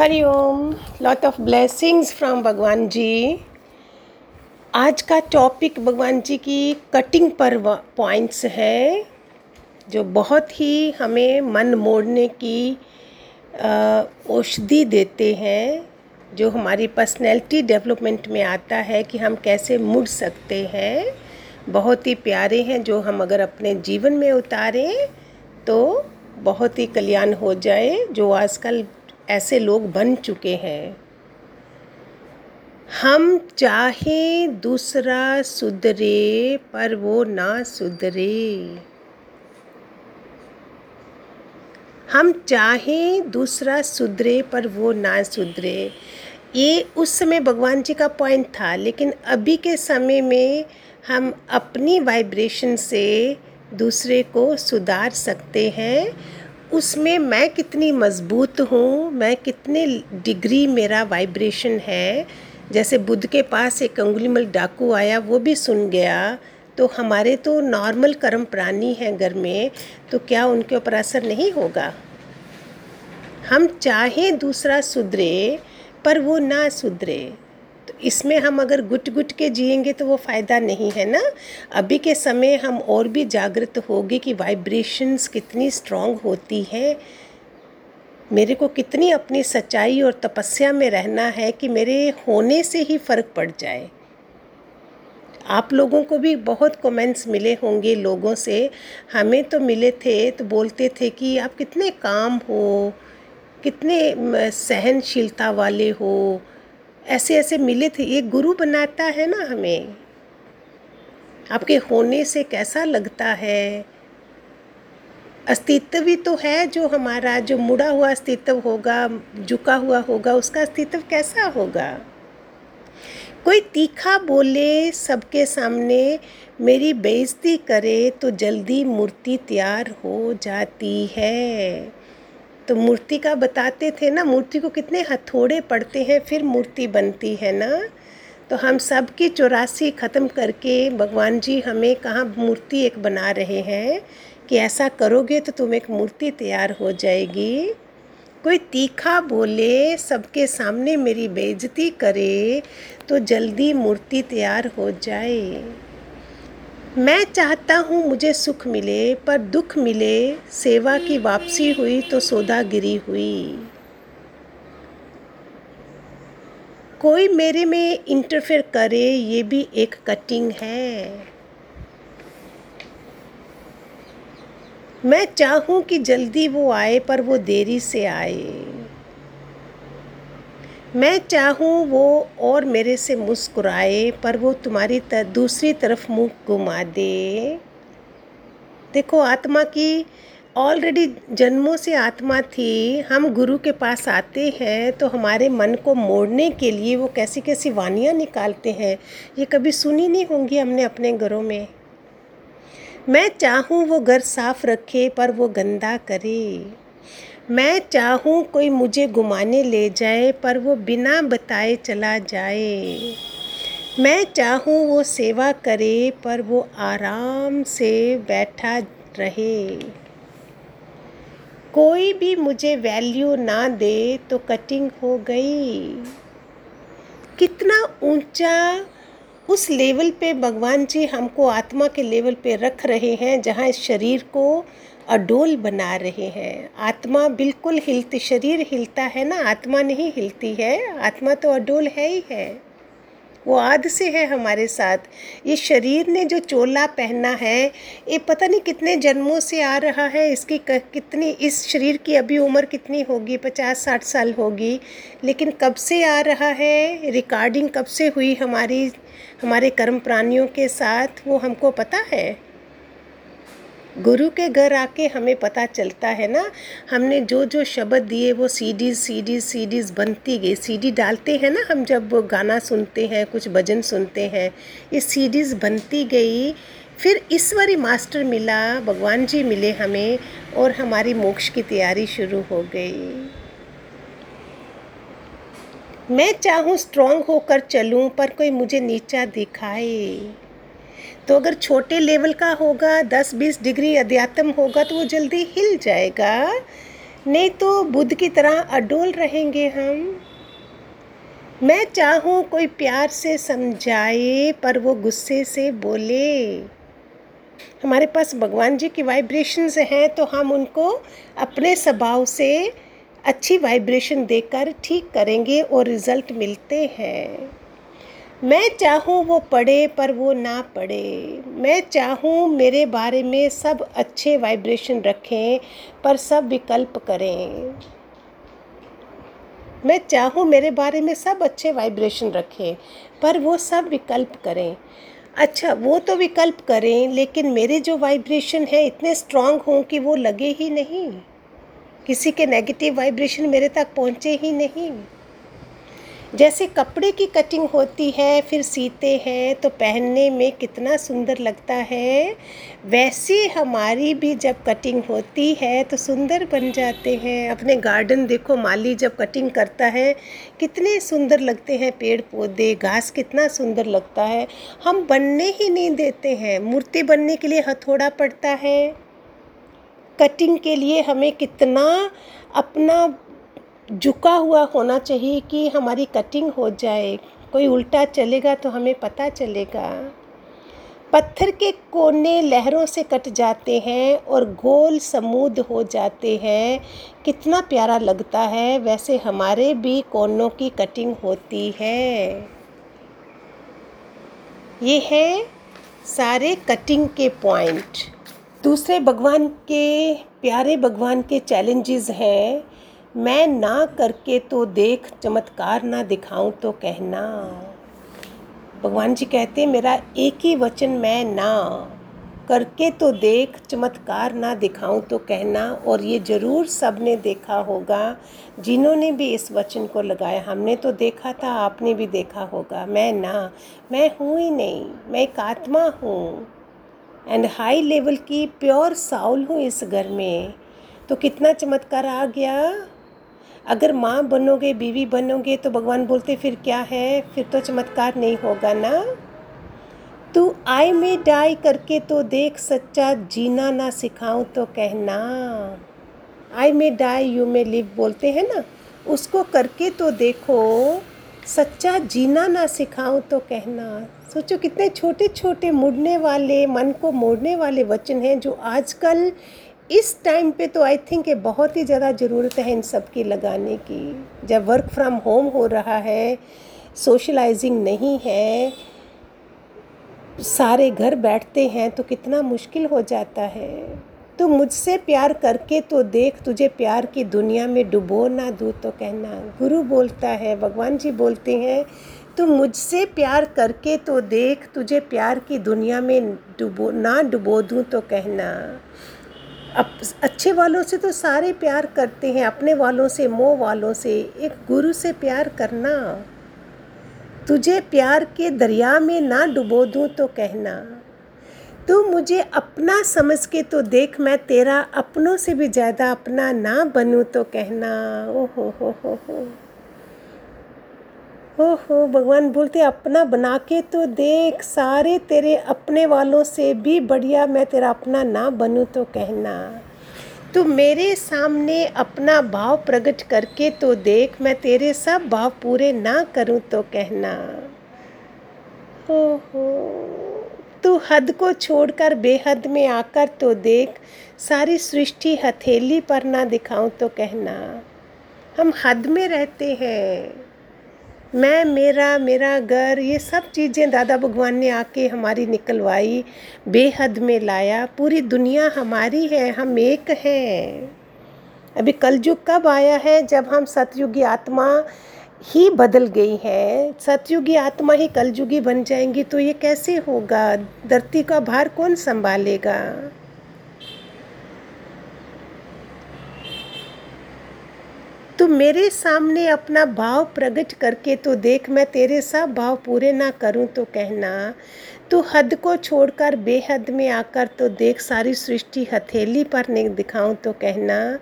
Hariom lot of blessings from Bhagwan ji. आज का topic भगवान जी की कटिंग पर पॉइंट्स है, जो बहुत ही हमें मन मोड़ने की औषधि देते हैं, जो हमारी पर्सनैलिटी डेवलपमेंट में आता है कि हम कैसे मुड़ सकते हैं। बहुत ही प्यारे हैं, जो हम अगर अपने जीवन में उतारें तो बहुत ही कल्याण हो जाए, जो आजकल ऐसे लोग बन चुके हैं। हम चाहे दूसरा सुधरे, पर वो ना सुधरे। हम चाहें दूसरा सुधरे, पर वो ना सुधरे। ये उस समय भगवान जी का पॉइंट था, लेकिन अभी के समय में हम अपनी वाइब्रेशन से दूसरे को सुधार सकते हैं। उसमें मैं कितनी मज़बूत हूँ, मैं कितने डिग्री मेरा वाइब्रेशन है। जैसे बुद्ध के पास एक अंगुलीमल डाकू आया, वो भी सुन गया। तो हमारे तो नॉर्मल कर्म प्राणी हैं घर में तो क्या उनके ऊपर असर नहीं होगा? हम चाहें दूसरा सुधरे, पर वो ना सुधरे। इसमें हम अगर गुट गुट के जिएँगे तो वो फ़ायदा नहीं है ना? अभी के समय हम और भी जागृत होंगे कि वाइब्रेशंस कितनी स्ट्रांग होती है। मेरे को कितनी अपनी सच्चाई और तपस्या में रहना है कि मेरे होने से ही फ़र्क पड़ जाए। आप लोगों को भी बहुत कमेंट्स मिले होंगे लोगों से। हमें तो मिले थे तो बोलते थे कि आप कितने काम हो, कितने सहनशीलता वाले हो ऐसे ऐसे मिले थे। ये गुरु बनाता है ना हमें। आपके होने से कैसा लगता है? अस्तित्व भी तो है जो हमारा, जो मुड़ा हुआ अस्तित्व होगा, झुका हुआ होगा, उसका अस्तित्व कैसा होगा? कोई तीखा बोले सबके सामने, मेरी बेइज्जती करे तो जल्दी मूर्ति तैयार हो जाती है। तो मूर्ति का बताते थे ना, मूर्ति को कितने हथौड़े पड़ते हैं, फिर मूर्ति बनती है ना। तो हम सब की चौरासी ख़त्म करके भगवान जी हमें कहाँ मूर्ति एक बना रहे हैं कि ऐसा करोगे तो तुम एक मूर्ति तैयार हो जाएगी। कोई तीखा बोले, सबके सामने मेरी बेइज्जती करे तो जल्दी मूर्ति तैयार हो जाए। मैं चाहता हूँ मुझे सुख मिले, पर दुख मिले, सेवा की वापसी हुई तो सौदागिरी हुई। कोई मेरे में इंटरफेयर करे, ये भी एक कटिंग है। मैं चाहूँ कि जल्दी वो आए, पर वो देरी से आए। मैं चाहूँ वो और मेरे से मुस्कुराए पर वो तुम्हारी तर, दूसरी तरफ़ मुँह घुमा दे। देखो आत्मा की ऑलरेडी जन्मों से आत्मा थी। हम गुरु के पास आते हैं तो हमारे मन को मोड़ने के लिए वो कैसी कैसी वानियाँ निकालते हैं ये कभी सुनी नहीं होंगी हमने अपने घरों में। मैं चाहूँ वो घर साफ़ रखे पर वो गंदा करे। मैं चाहूँ कोई मुझे घुमाने ले जाए, पर वो बिना बताए चला जाए। मैं चाहूँ वो सेवा करे, पर वो आराम से बैठा रहे। कोई भी मुझे वैल्यू ना दे तो कटिंग हो गई। कितना ऊँचा उस लेवल पे भगवान जी हमको आत्मा के लेवल पे रख रहे हैं, जहाँ इस शरीर को अडोल बना रहे हैं। आत्मा बिल्कुल हिलती, शरीर हिलता है ना? आत्मा नहीं हिलती है। आत्मा तो अडोल है ही है। वो आद से है हमारे साथ। ये शरीर ने जो चोला पहना है, ये पता नहीं कितने जन्मों से आ रहा है। इसकी कितनी, इस शरीर की अभी उम्र कितनी होगी? पचास, साठ साल होगी। लेकिन कब से आ रहा है? रिकॉर्डिंग कब से हुई हमारी, हमारे कर्म प्राणियों के साथ? वो हमको पता है। गुरु के घर आके हमें पता चलता है ना, हमने जो जो शब्द दिए वो सीडीज सीडीज सीडीज बनती गई। सीडी डालते हैं ना हम जब गाना सुनते हैं, कुछ भजन सुनते हैं, ये सीडीज बनती गई। फिर ईश्वरी मास्टर मिला, भगवान जी मिले हमें और हमारी मोक्ष की तैयारी शुरू हो गई। मैं चाहूँ स्ट्रांग होकर चलूँ, पर कोई मुझे नीचा दिखाए। तो अगर छोटे लेवल का होगा दस बीस डिग्री अध्यात्म होगा तो वो जल्दी हिल जाएगा। नहीं तो बुद्ध की तरह अडोल रहेंगे हम। मैं चाहूँ कोई प्यार से समझाए, पर वो गुस्से से बोले। हमारे पास भगवान जी की वाइब्रेशंस हैं तो हम उनको अपने स्वभाव से अच्छी वाइब्रेशन देकर ठीक करेंगे और रिज़ल्ट मिलते हैं। मैं चाहूँ वो पढ़े, पर वो ना पढ़े। मैं चाहूँ मेरे बारे में सब अच्छे वाइब्रेशन रखें, पर सब विकल्प करें। मैं चाहूँ मेरे बारे में सब अच्छे वाइब्रेशन रखें, पर वो सब विकल्प करें। अच्छा वो तो विकल्प करें, लेकिन मेरे जो वाइब्रेशन है इतने स्ट्रांग हों कि वो लगे ही नहीं। किसी के नेगेटिव वाइब्रेशन मेरे तक पहुँचे ही नहीं। जैसे कपड़े की कटिंग होती है, फिर सीते हैं तो पहनने में कितना सुंदर लगता है। वैसे हमारी भी जब कटिंग होती है तो सुंदर बन जाते हैं। अपने गार्डन देखो, माली जब कटिंग करता है, कितने सुंदर लगते हैं पेड़ पौधे, घास कितना सुंदर लगता है। हम बनने ही नहीं देते हैं। मूर्ति बनने के लिए हथौड़ा पड़ता है। कटिंग के लिए हमें कितना अपना झुका हुआ होना चाहिए कि हमारी कटिंग हो जाए। कोई उल्टा चलेगा तो हमें पता चलेगा। पत्थर के कोने लहरों से कट जाते हैं और गोल समूद हो जाते हैं। कितना प्यारा लगता है। वैसे हमारे भी कोनों की कटिंग होती है। ये है सारे कटिंग के पॉइंट दूसरे भगवान के, प्यारे भगवान के चैलेंजेस हैं। मैं ना करके तो देख, चमत्कार ना दिखाऊँ तो कहना। भगवान जी कहते, मेरा एक ही वचन मैं ना करके तो देख, चमत्कार ना दिखाऊँ तो कहना। और ये ज़रूर सबने देखा होगा, जिन्होंने भी इस वचन को लगाया। हमने तो देखा था, आपने भी देखा होगा। मैं ना, मैं हूँ ही नहीं, मैं एक आत्मा हूँ। एंड हाई लेवल की प्योर साउल हूँ इस घर में। तो कितना चमत्कार आ गया। अगर माँ बनोगे, बीवी बनोगे तो भगवान बोलते, फिर क्या है? फिर तो चमत्कार नहीं होगा ना? तू आई में डाई करके तो देख, सच्चा जीना ना सिखाऊं तो कहना। आई में डाई यू में लिव बोलते हैं ना, उसको करके तो देखो, सच्चा जीना ना सिखाऊं तो कहना। सोचो कितने छोटे छोटे मुड़ने वाले, मन को मोड़ने वाले वचन हैं जो आजकल इस टाइम पे तो आई थिंक ये बहुत ही ज़्यादा ज़रूरत है इन सब की लगाने की। जब वर्क फ्रॉम होम हो रहा है सोशलाइजिंग नहीं है, सारे घर बैठते हैं तो कितना मुश्किल हो जाता है। तो मुझसे प्यार करके तो देख तुझे प्यार की दुनिया में डुबो ना, दूँ तो कहना। गुरु बोलता है, भगवान जी बोलते हैं तो मुझसे प्यार करके तो देख तुझे प्यार की दुनिया में डुबो, ना डुबो, दूँ तो कहना। अब अच्छे वालों से तो सारे प्यार करते हैं, अपने वालों से, मोह वालों से। एक गुरु से प्यार करना। तुझे प्यार के दरिया में ना डुबो दूँ तो कहना। तू मुझे अपना समझ के तो देख, मैं तेरा अपनों से भी ज़्यादा अपना ना बनूँ तो कहना। ओ हो हो हो हो। हो हो भगवान बोलते, अपना बना के तो देख, सारे तेरे अपने वालों से भी बढ़िया मैं तेरा अपना ना बनूँ तो कहना। तू मेरे सामने अपना भाव प्रकट करके तो देख, मैं तेरे सब भाव पूरे ना करूँ तो कहना। हो हो तू हद को छोड़कर बेहद में आकर तो देख, सारी सृष्टि हथेली पर ना दिखाऊँ तो कहना। हम हद में रहते हैं। मैं, मेरा मेरा घर, ये सब चीज़ें दादा भगवान ने आके हमारी निकलवाई। बेहद में लाया। पूरी दुनिया हमारी है, हम एक हैं। अभी कलयुग कब आया है? जब हम सतयुगी आत्मा ही बदल गई है। सतयुगी आत्मा ही कलयुगी बन जाएँगी तो ये कैसे होगा? धरती का भार कौन संभालेगा? तू मेरे सामने अपना भाव प्रकट करके तो देख, मैं तेरे सब भाव पूरे ना करूँ तो कहना। तू हद को छोड़कर बेहद में आकर तो देख, सारी सृष्टि हथेली पर नहीं दिखाऊँ तो कहना।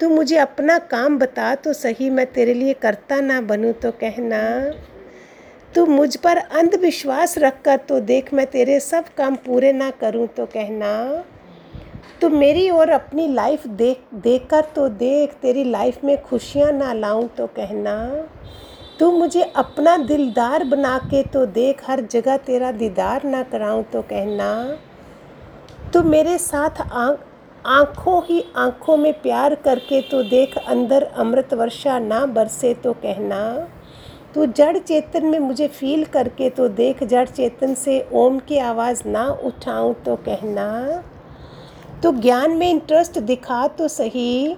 तू मुझे अपना काम बता तो सही, मैं तेरे लिए करता ना बनूं तो कहना। तू मुझ पर अंधविश्वास रख कर तो देख, मैं तेरे सब काम पूरे ना करूँ तो कहना। तो मेरी और अपनी लाइफ देख देख कर तो देख, तेरी लाइफ में खुशियाँ ना लाऊं तो कहना, तू मुझे अपना दिलदार बना के तो देख, हर जगह तेरा दीदार ना कराऊं तो कहना, तू मेरे साथ आँखों ही आँखों में प्यार करके तो देख, अंदर अमृत वर्षा ना बरसे तो कहना, तू जड़ चेतन में मुझे फील करके तो देख, जड़ चेतन से ओम की आवाज़ ना उठाऊं तो कहना तो ज्ञान में इंटरेस्ट दिखा तो सही।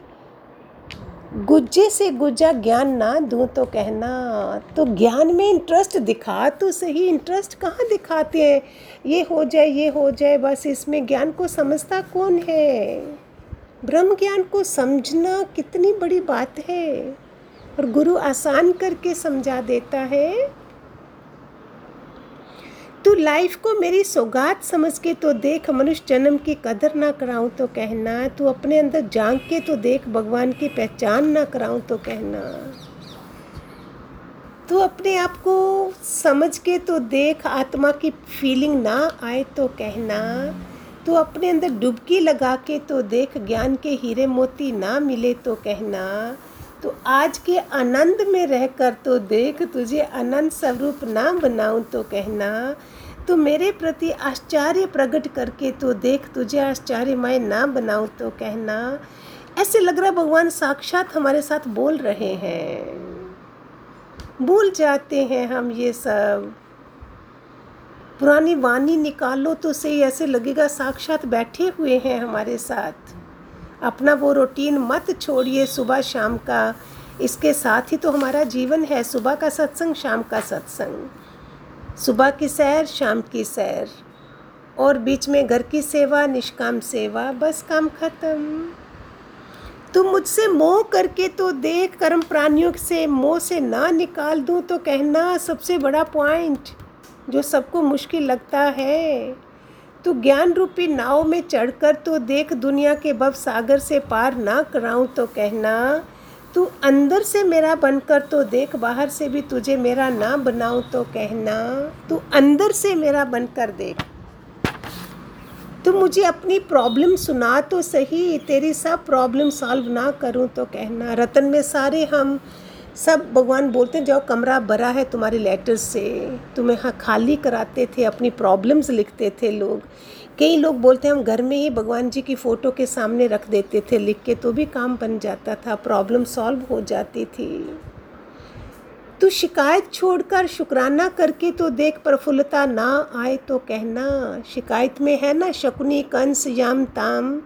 गुज्जे से गुज्जा ज्ञान ना दूँ तो कहना। तो ज्ञान में इंटरेस्ट दिखा तो सही। इंटरेस्ट कहाँ दिखाते हैं? ये हो जाए, ये हो जाए, बस इसमें ज्ञान को समझता कौन है? ब्रह्म ज्ञान को समझना कितनी बड़ी बात है। और गुरु आसान करके समझा देता है। तू लाइफ को मेरी सौगात समझ के तो देख, मनुष्य जन्म की कदर ना कराऊं तो कहना। तू अपने अंदर झाँक के तो देख, भगवान की पहचान ना कराऊं तो कहना। तू अपने आप को समझ के तो देख, आत्मा की फीलिंग ना आए तो कहना। तू अपने अंदर डुबकी लगा के तो देख, ज्ञान के हीरे मोती ना मिले तो कहना। तो आज के आनंद में रहकर तो देख तुझे अनंत स्वरूप ना बनाऊँ तो कहना तो मेरे प्रति आश्चर्य प्रकट करके तो देख तुझे आश्चर्य आश्चर्यमय ना बनाऊँ तो कहना, ऐसे लग रहा भगवान साक्षात हमारे साथ बोल रहे हैं। भूल जाते हैं हम ये सब। पुरानी वाणी निकालो तो सही, ऐसे लगेगा साक्षात बैठे हुए हैं हमारे साथ। अपना वो रूटीन मत छोड़िए सुबह शाम का। इसके साथ ही तो हमारा जीवन है, सुबह का सत्संग, शाम का सत्संग। सुबह की सैर, शाम की सैर। और बीच में घर की सेवा, निष्काम सेवा, बस काम ख़त्म। तुम मुझसे मोह करके तो देख कर्म प्राणियों से मोह से ना निकाल दूँ तो कहना सबसे बड़ा पॉइंट जो सबको मुश्किल लगता है। तो ज्ञान रूपी नाव में चढ़कर तो देख दुनिया के भव सागर से पार ना कराऊं तो कहना। तू अंदर से मेरा बनकर तो देख, बाहर से भी तुझे मेरा ना बनाऊँ तो कहना। तू अंदर से मेरा बनकर देख। तू मुझे अपनी प्रॉब्लम सुना तो सही, तेरी सब प्रॉब्लम सॉल्व ना करूँ तो कहना। रतन में सारे हम सब भगवान बोलते हैं, जाओ कमरा भरा है तुम्हारे लेटर्स से। तुम्हें हाँ खाली कराते थे, अपनी प्रॉब्लम्स लिखते थे लोग। कई लोग बोलते हैं, हम घर में ही भगवान जी की फ़ोटो के सामने रख देते थे लिख के तो भी काम बन जाता था प्रॉब्लम सॉल्व हो जाती थी। तो शिकायत छोड़कर शुक्राना करके तो देख प्रफुल्लता ना आए तो कहना, शिकायत में है ना शकुनी, कंस, याम, ताम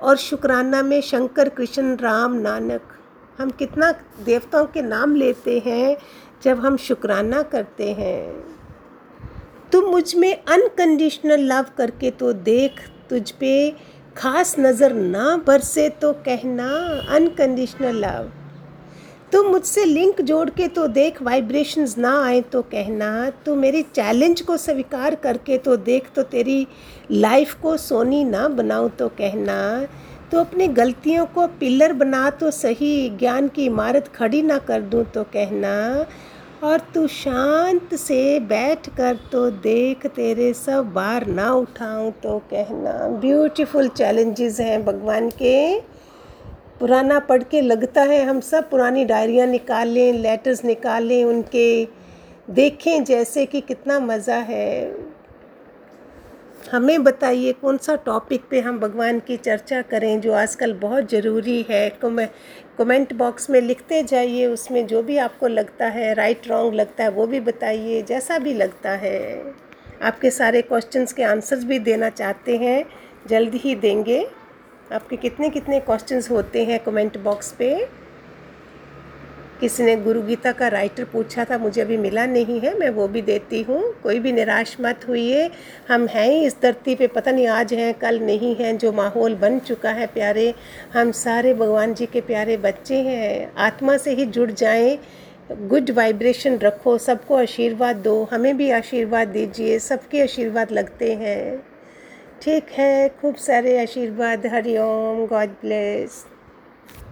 और शुक्राना में शंकर, कृष्ण, राम, नानक। हम कितना देवताओं के नाम लेते हैं जब हम शुक्राना करते हैं। तुम मुझमें अनकंडीशनल लव करके तो देख, तुझ पे खास नज़र ना बरसे तो कहना अनकंडीशनल लव तुम मुझसे लिंक जोड़ के तो देख वाइब्रेशंस ना आए तो कहना, तू मेरी चैलेंज को स्वीकार करके तो देख तो तेरी लाइफ को सोनी ना बनाऊँ तो कहना। तो अपनी गलतियों को पिलर बना तो सही, ज्ञान की इमारत खड़ी ना कर दूँ तो कहना, और तू शांत से बैठ कर तो देख तेरे सब बार ना उठाऊं तो कहना। ब्यूटीफुल चैलेंजेस हैं भगवान के। पुराना पढ़ के लगता है हम सब पुरानी डायरियाँ निकालें लेटर्स निकालें, उनके देखें जैसे कि कितना मज़ा है। हमें बताइए कौन सा टॉपिक पे हम भगवान की चर्चा करें, जो आजकल बहुत ज़रूरी है? कमेंट बॉक्स में लिखते जाइए, उसमें जो भी आपको लगता है राइट रॉन्ग लगता है, वो भी बताइए, जैसा भी लगता है। आपके सारे क्वेश्चंस के आंसर्स भी देना चाहते हैं, जल्द ही देंगे। आपके कितने कितने क्वेश्चंस होते हैं कमेंट बॉक्स पे? किसी ने गुरु गीता का राइटर पूछा था, मुझे अभी मिला नहीं है, मैं वो भी देती हूँ। कोई भी निराश मत हुई हम हैं ही इस धरती पे, पता नहीं आज हैं, कल नहीं हैं, जो माहौल बन चुका है प्यारे, हम सारे भगवान जी के प्यारे बच्चे हैं। आत्मा से ही जुड़ जाएँ गुड वाइब्रेशन रखो, सबको आशीर्वाद दो, हमें भी आशीर्वाद दीजिए, सबके आशीर्वाद लगते हैं। ठीक है, खूब सारे आशीर्वाद हरिओम गॉड ब्लेस